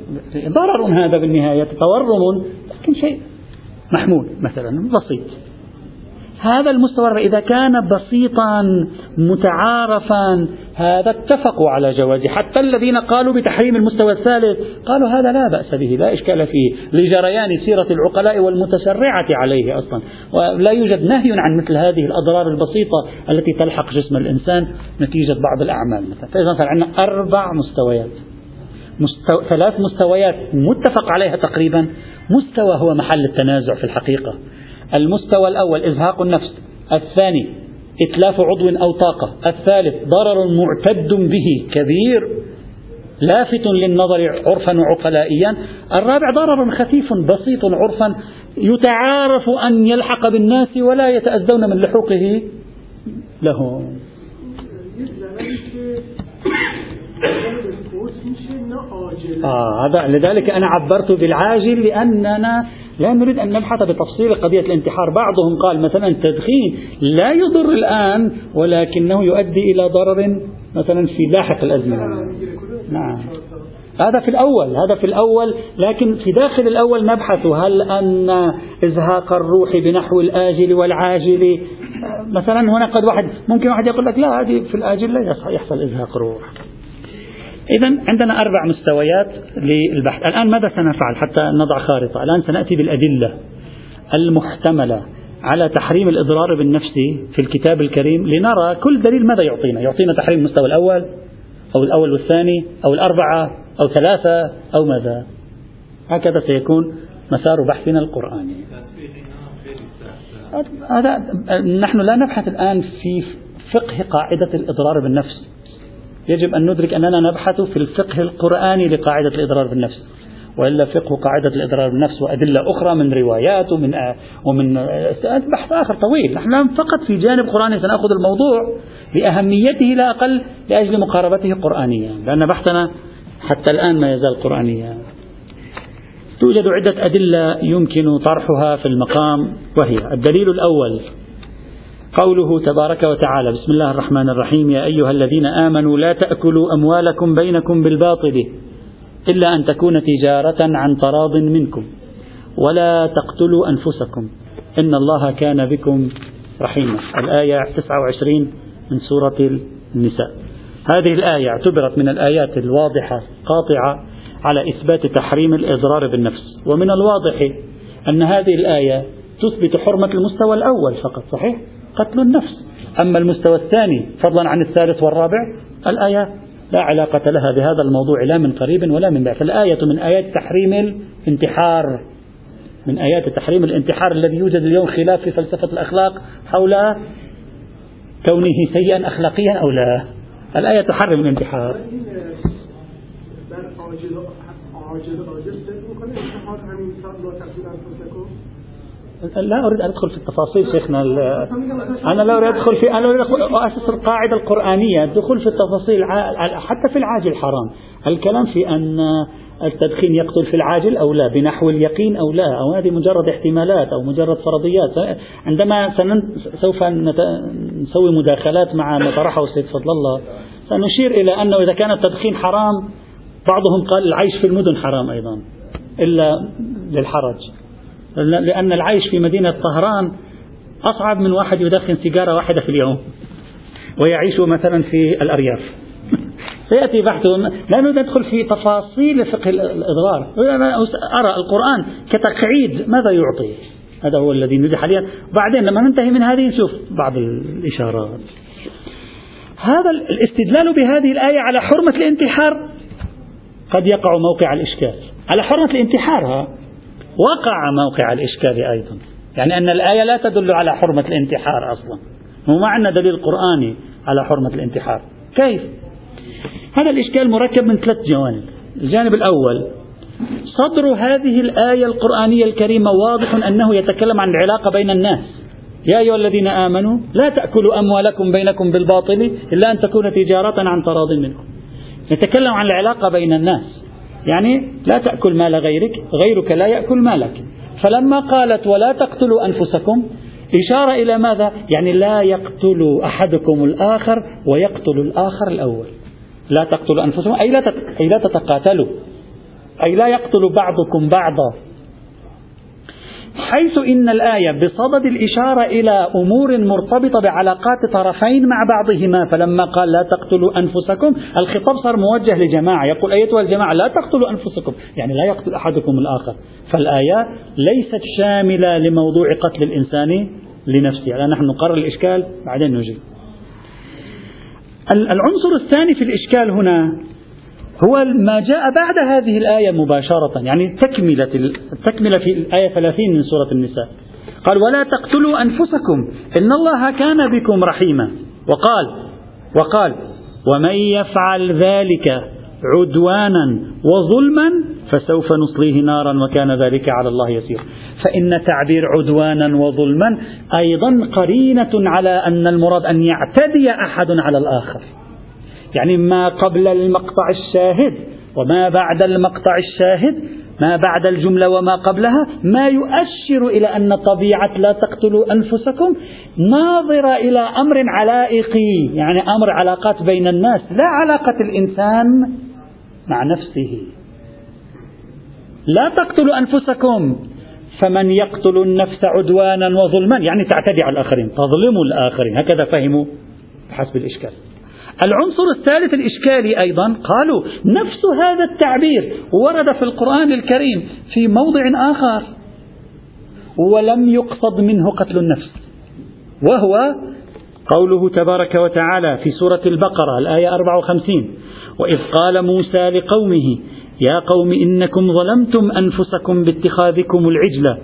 ضرر هذا بالنهاية تورم لكن شيء محمول مثلا بسيط. هذا المستوى إذا كان بسيطا متعارفا هذا اتفقوا على جوازه. حتى الذين قالوا بتحريم المستوى الثالث قالوا هذا لا بأس به لا إشكال فيه. لجريان سيرة العقلاء والمتشرعة عليه أصلا. ولا يوجد نهي عن مثل هذه الأضرار البسيطة التي تلحق جسم الإنسان نتيجة بعض الأعمال. مثلا فإذا صار عندنا أربع مستويات. مستو... ثلاث مستويات متفق عليها تقريبا. مستوى هو محل التنازع في الحقيقة. المستوى الأول إزهاق النفس الثاني إتلاف عضو أو طاقة الثالث ضرر معتد به كبير لافت للنظر عرفا وعقلائيا الرابع ضرر خفيف بسيط عرفا يتعارف أن يلحق بالناس ولا يتأذون من لحوقه لهم. آه هذا لذلك أنا عبرت بالعاجل لأننا لا نريد أن نبحث بتفصيل قضية الانتحار. بعضهم قال مثلا التدخين لا يضر الآن ولكنه يؤدي إلى ضرر مثلا في لاحق الأزمنة نعم. هذا في الأول هذا في الأول لكن في داخل الأول نبحث هل أن إزهاق الروح بنحو الآجل والعاجل. مثلا هنا قد واحد ممكن واحد يقول لك لا هذه في الآجل لا يحصل إزهاق روح إذا عندنا أربع مستويات للبحث. الآن ماذا سنفعل حتى نضع خارطة؟ الآن سنأتي بالأدلة المحتملة على تحريم الإضرار بالنفس في الكتاب الكريم لنرى كل دليل ماذا يعطينا. يعطينا تحريم المستوى الأول أو الأول والثاني أو الأربعة أو ثلاثة أو ماذا. هكذا سيكون مسار بحثنا القرآني. هذا نحن لا نبحث الآن في فقه قاعدة الإضرار بالنفس. يجب أن ندرك أننا نبحث في الفقه القرآني لقاعدة الإضرار بالنفس وإلا فقه قاعدة الإضرار بالنفس وأدلة أخرى من روايات ومن ومن بحث آخر طويل، نحن فقط في جانب قرآني سنأخذ الموضوع بأهميته لا أقل لأجل مقاربته قرانيا، لأن بحثنا حتى الآن ما يزال قرآنيا. توجد عدة أدلة يمكن طرحها في المقام وهي الدليل الأول قوله تبارك وتعالى بسم الله الرحمن الرحيم يا أيها الذين آمنوا لا تأكلوا أموالكم بينكم بالباطل إلا أن تكون تجارة عن تراض منكم ولا تقتلوا أنفسكم إن الله كان بكم رحيما. الآية 29 من سورة النساء. هذه الآية اعتبرت من الآيات الواضحة قاطعة على إثبات تحريم الإضرار بالنفس ومن الواضح أن هذه الآية تثبت حرمة المستوى الأول فقط صحيح؟ قتل النفس. أما المستوى الثاني فضلا عن الثالث والرابع الآية لا علاقة لها بهذا الموضوع لا من قريب ولا من بعيد. فالآية من آيات تحريم الانتحار من آيات تحريم الانتحار الذي يوجد اليوم خلاف في فلسفة الأخلاق حول كونه سيئا أخلاقيا أو لا. الآية تحرم الانتحار. لا أريد أن أدخل في التفاصيل شيخنا أنا لا أريد أدخل في أنا أسس القاعدة القرآنية الدخول في التفاصيل حتى في العاجل حرام. الكلام في أن التدخين يقتل في العاجل أو لا بنحو اليقين أو لا أو هذه مجرد احتمالات أو مجرد فرضيات. عندما سوف نسوي مداخلات مع ما طرحه السيد فضل الله. سنشير إلى أنه إذا كان التدخين حرام بعضهم قال العيش في المدن حرام أيضا إلا للحرج. لأن العيش في مدينة طهران أصعب من واحد يدخن سيجارة واحدة في اليوم ويعيش مثلا في الأرياف. [laughs] سيأتي بحث لا ندخل في تفاصيل فقه الإضرار أنا أرى القرآن كتقعيد ماذا يعطي؟ هذا هو الذي نريد حاليا. وبعدين لما ننتهي من هذه نشوف بعض الإشارات. هذا الاستدلال بهذه الآية على حرمة الانتحار قد يقع موقع الإشكال. على حرمة الانتحار ها؟ وقع موقع الإشكال أيضا. يعني أن الآية لا تدل على حرمة الانتحار أصلا. مو معنى دليل قرآني على حرمة الانتحار. كيف؟ هذا الإشكال مركب من ثلاث جوانب. الجانب الأول صدر هذه الآية القرآنية الكريمة واضح أنه يتكلم عن العلاقة بين الناس. يا أيها الذين آمنوا لا تأكلوا أموالكم بينكم بالباطل إلا أن تكون تجارة عن تراض منكم. يتكلم عن العلاقة بين الناس. يعني لا تأكل مال غيرك غيرك لا يأكل مالك. فلما قالت ولا تقتلوا أنفسكم إشارة إلى ماذا؟ يعني لا يقتل أحدكم الآخر ويقتل الآخر الأول. لا تقتلوا أنفسكم أي لا تتقاتلوا. أي لا يقتل بعضكم بعضا. حيث إن الآية بصدد الإشارة إلى أمور مرتبطة بعلاقات طرفين مع بعضهما فلما قال لا تقتلوا أنفسكم الخطاب صار موجه لجماعة يقول أيتها الجماعة لا تقتلوا أنفسكم يعني لا يقتل أحدكم الآخر. فالآية ليست شاملة لموضوع قتل الإنسان لنفسه يعني نحن نقرر الإشكال بعدين نجيب العنصر الثاني في الإشكال هنا هو ما جاء بعد هذه الآية مباشرة يعني تكملة التكملة في الآية 30 من سورة النساء. قال ولا تقتلوا أنفسكم إن الله كان بكم رحيما. وقال وقال ومن يفعل ذلك عدوانا وظلما فسوف نصليه نارا وكان ذلك على الله يسير فإن تعبير عدوانا وظلما أيضا قرينة على أن المراد أن يعتدي أحد على الآخر. يعني ما قبل المقطع الشاهد وما بعد المقطع الشاهد ما بعد الجملة وما قبلها ما يؤشر إلى أن طبيعة لا تقتلوا أنفسكم ناظرة إلى أمر علائقي يعني أمر علاقات بين الناس لا علاقة الإنسان مع نفسه. لا تقتلوا أنفسكم فمن يقتل النفس عدوانا وظلما يعني تعتدي على الآخرين تظلم الآخرين هكذا فهموا بحسب الإشكال. العنصر الثالث الإشكالي أيضا قالوا نفس هذا التعبير ورد في القرآن الكريم في موضع آخر. ولم يقصد منه قتل النفس. وهو قوله تبارك وتعالى في سورة البقرة الآية 54 وإذ قال موسى لقومه يا قوم إنكم ظلمتم أنفسكم باتخاذكم العجلة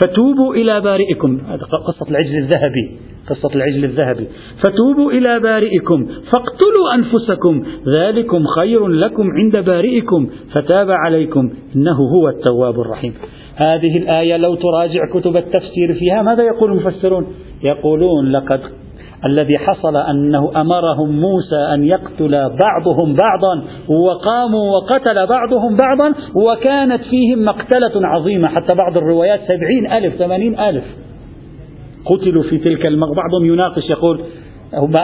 فتوبوا إلى بارئكم. هذا قصة العجل الذهبي. قصة العجل الذهبي. فتوبوا إلى بارئكم فاقتلوا أنفسكم. ذلكم خير لكم عند بارئكم. فتاب عليكم إنه هو التواب الرحيم. هذه الآية لو تراجع كتب التفسير فيها ماذا يقول المفسرون؟ يقولون لقد الذي حصل أنه أمرهم موسى أن يقتل بعضهم بعضا وقاموا وقتل بعضهم بعضا وكانت فيهم مقتلة عظيمة. حتى بعض الروايات سبعين ألف ثمانين ألف. قتلوا في تلك المغ بعضهم يناقش يقول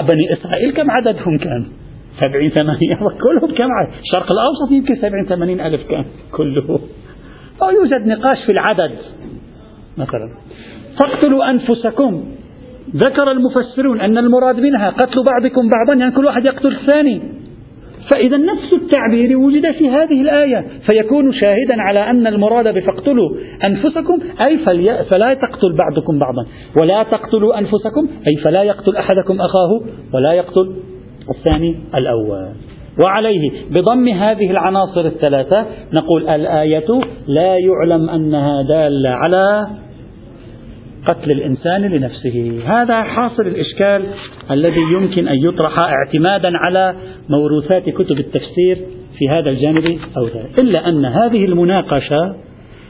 بني إسرائيل كم عددهم كان؟ سبعين ثمانين [laughs] كلهم كم عدد؟ الشرق الأوسط يمكن سبعين ثمانين ألف كان كله. أو يوجد نقاش في العدد مثلا. فاقتلوا أنفسكم. ذكر المفسرون أن المراد منها قتل بعضكم بعضا يعني كل واحد يقتل الثاني. فإذا نفس التعبير وجد في هذه الآية فيكون شاهدا على أن المراد بفاقتلوا أنفسكم أي فلا تقتل بعضكم بعضا. ولا تقتلوا أنفسكم أي فلا يقتل أحدكم أخاه ولا يقتل الثاني الأول. وعليه بضم هذه العناصر الثلاثة نقول الآية لا يعلم أنها دالة على قتل الإنسان لنفسه. هذا حاصل الإشكال الذي يمكن أن يطرح اعتمادا على موروثات كتب التفسير في هذا الجانب أو ذلك إلا أن هذه المناقشة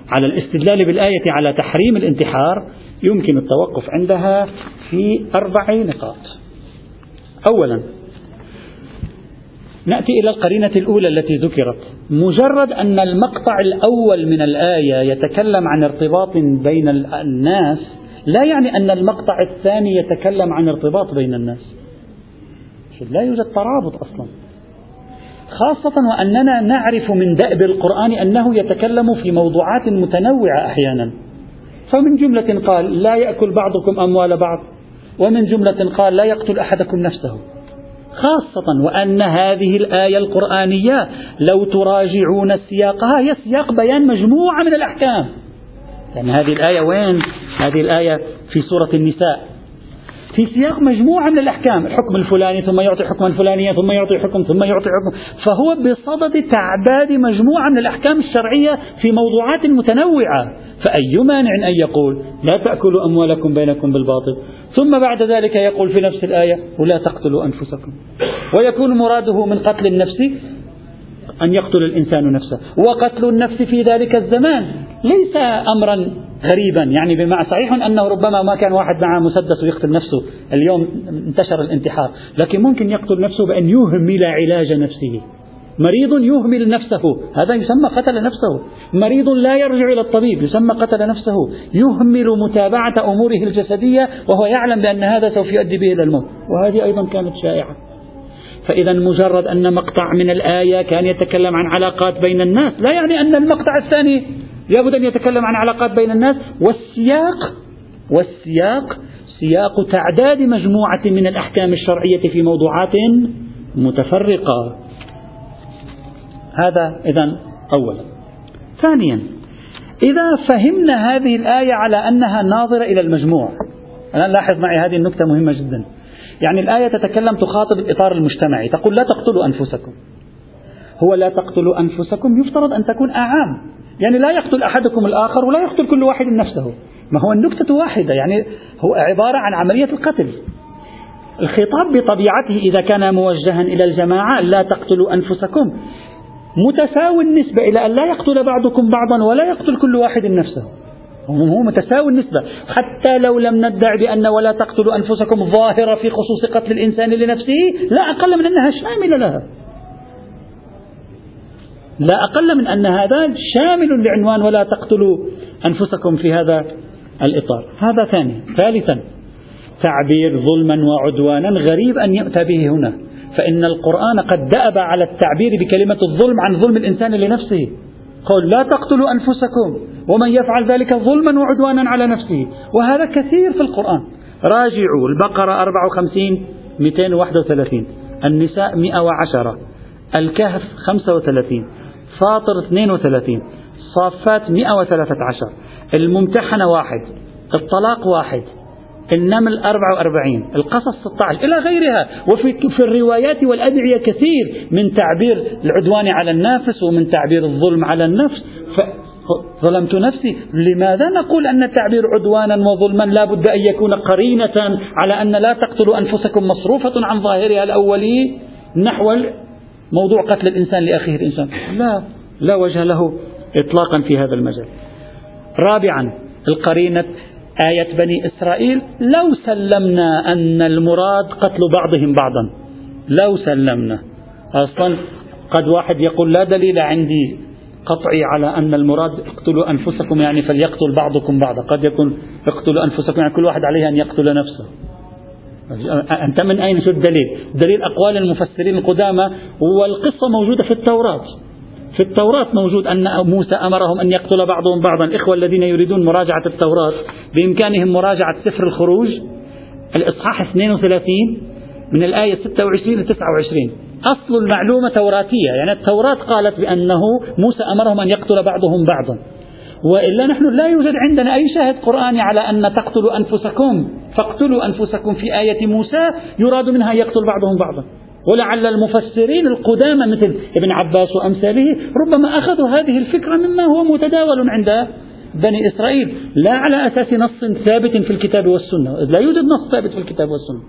على الاستدلال بالآية على تحريم الانتحار يمكن التوقف عندها في أربع نقاط. أولا نأتي إلى القرينة الأولى التي ذكرت. مجرد أن المقطع الأول من الآية يتكلم عن ارتباط بين الناس لا يعني أن المقطع الثاني يتكلم عن ارتباط بين الناس. لا يوجد ترابط أصلا. خاصة وأننا نعرف من دأب القرآن أنه يتكلم في موضوعات متنوعة أحيانا. فمن جملة قال لا يأكل بعضكم أموال بعض. ومن جملة قال لا يقتل أحدكم نفسه. خاصة وأن هذه الآية القرآنية لو تراجعون سياقها هي سياق بيان مجموعة من الأحكام. لأن هذه الآية وين؟ هذه الآية في سورة النساء. في سياق مجموعة من الأحكام الحكم الفلاني ثم يعطي حكما فلانيا ثم يعطي حكم ثم يعطي حكم. فهو بصدد تعداد مجموعة من الأحكام الشرعية في موضوعات متنوعة. فأي مانع أن يقول لا تأكلوا أموالكم بينكم بالباطل؟ ثم بعد ذلك يقول في نفس الآية ولا تقتلوا أنفسكم. ويكون مراده من قتل النفس أن يقتل الإنسان نفسه. وقتل النفس في ذلك الزمان. ليس أمرا غريبا. يعني بمعنى صحيح أنه ربما ما كان واحد معه مسدس ويقتل نفسه. اليوم انتشر الانتحار. لكن ممكن يقتل نفسه بأن يهمل علاج نفسه. مريض يهمل نفسه. هذا يسمى قتل نفسه. مريض لا يرجع إلى الطبيب. يسمى قتل نفسه. يهمل متابعة أموره الجسدية وهو يعلم بأن هذا سوف يؤدي به إلى الموت. وهذه أيضا كانت شائعة. فإذا مجرد أن مقطع من الآية كان يتكلم عن علاقات بين الناس. لا يعني أن المقطع الثاني لابد أن يتكلم عن علاقات بين الناس. والسياق والسياق سياق تعداد مجموعة من الأحكام الشرعية في موضوعات متفرقة. هذا إذا أولا. ثانيا إذا فهمنا هذه الآية على أنها ناظرة إلى المجموع. الآن لاحظ معي هذه النكتة مهمة جدا. يعني الآية تتكلم تخاطب الإطار المجتمعي تقول لا تقتلوا أنفسكم. هو لا تقتلوا أنفسكم يفترض أن تكون أعام. يعني لا يقتل أحدكم الآخر ولا يقتل كل واحد نفسه. ما هو النكتة واحدة يعني هو عبارة عن عملية القتل. الخطاب بطبيعته إذا كان موجها إلى الجماعة لا تقتلوا أنفسكم. متساوي النسبة إلى أن لا يقتل بعضكم بعضا ولا يقتل كل واحد نفسه. هو متساوي النسبة. حتى لو لم ندع بأن ولا تقتلوا أنفسكم ظاهرة في خصوص قتل الإنسان لنفسه لا أقل من أنها شاملة لها. لا أقل من أن هذا شامل لعنوان ولا تقتلوا أنفسكم في هذا الإطار. هذا ثاني. ثالثا تعبير ظلما وعدوانا غريب أن يؤتى به هنا. فإن القرآن قد دأب على التعبير بكلمة الظلم عن ظلم الإنسان لنفسه. قال لا تقتلوا أنفسكم ومن يفعل ذلك ظلما وعدوانا على نفسه. وهذا كثير في القرآن. راجعوا البقرة 54 231 النساء 110 الكهف 35 فاطر 32 صافات 113 الممتحنة واحد. الطلاق واحد. النمل 44 القصص 16 إلى غيرها. وفي في الروايات والأدعية كثير من تعبير العدوان على النفس ومن تعبير الظلم على النفس. ظلمت نفسي. لماذا نقول أن التعبير عدوانا وظلما لا بد أن يكون قرينة على أن لا تقتلوا أنفسكم مصروفة عن ظاهرها الأولي؟ نحو موضوع قتل الإنسان لأخيه الإنسان. لا لا وجه له إطلاقا في هذا المجال. رابعا القرينة آية بني إسرائيل لو سلمنا أن المراد قتل بعضهم بعضا. لو سلمنا. أصلا قد واحد يقول لا دليل عندي قطعي على أن المراد اقتلوا أنفسكم يعني فليقتل بعضكم بعضا. قد يكون اقتلوا أنفسكم يعني كل واحد عليه أن يقتل نفسه. أنت من أين شو الدليل دليل أقوال المفسرين القدامى والقصة موجودة في التوراة. في التوراة موجود أن موسى أمرهم أن يقتل بعضهم بعضا. الإخوة الذين يريدون مراجعة التوراة بإمكانهم مراجعة سفر الخروج الإصحاح 32 من الآية 26 ل 29 أصل المعلومة توراتية يعني التوراة قالت بأنه موسى أمرهم أن يقتل بعضهم بعضا. وإلا نحن لا يوجد عندنا أي شاهد قرآني على أن تقتلوا أنفسكم فاقتلوا أنفسكم في آية موسى يراد منها يقتل بعضهم بعضا. ولعل المفسرين القدامى مثل ابن عباس وأمثاله ربما أخذوا هذه الفكرة مما هو متداول عند بني إسرائيل لا على أساس نص ثابت في الكتاب والسنة لا يوجد نص ثابت في الكتاب والسنة.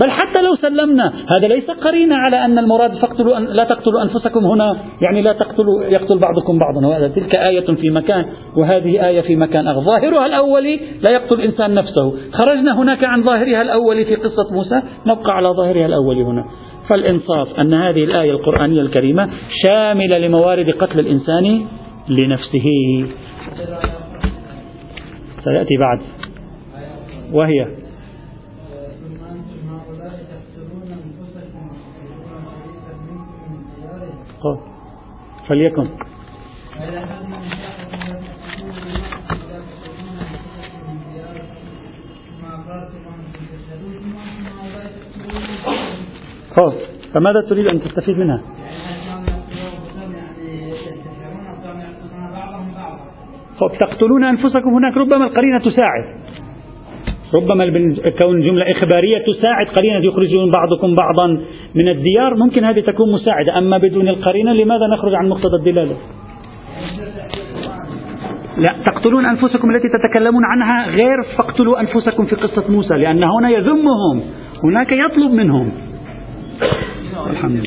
بل حتى لو سلمنا هذا ليس قرينة على أن المراد فاقتلوا أن لا تقتلوا أنفسكم هنا يعني لا تقتلوا يقتل بعضكم بعضا. تلك آية في مكان وهذه آية في مكان آخر. ظاهرها الأولي لا يقتل الإنسان نفسه. خرجنا هناك عن ظاهرها الأولي في قصة موسى نبقى على ظاهرها الأولي هنا. فالإنصاف أن هذه الآية القرآنية الكريمة شاملة لموارد قتل الإنسان لنفسه. سيأتي بعد. وهي. فليكن. خوف فماذا تريد أن تستفيد منها؟ تقتلون أنفسكم هناك ربما القرينة تساعد. ربما كون جملة إخبارية تساعد. قرينة يخرجون بعضكم بعضا من الديار. ممكن هذه تكون مساعدة. أما بدون القرينة لماذا نخرج عن مقتضى الدلالة؟ لا تقتلون أنفسكم التي تتكلمون عنها غير. فاقتلوا أنفسكم في قصة موسى لأن هنا يذمهم. هناك يطلب منهم. الحمد لله.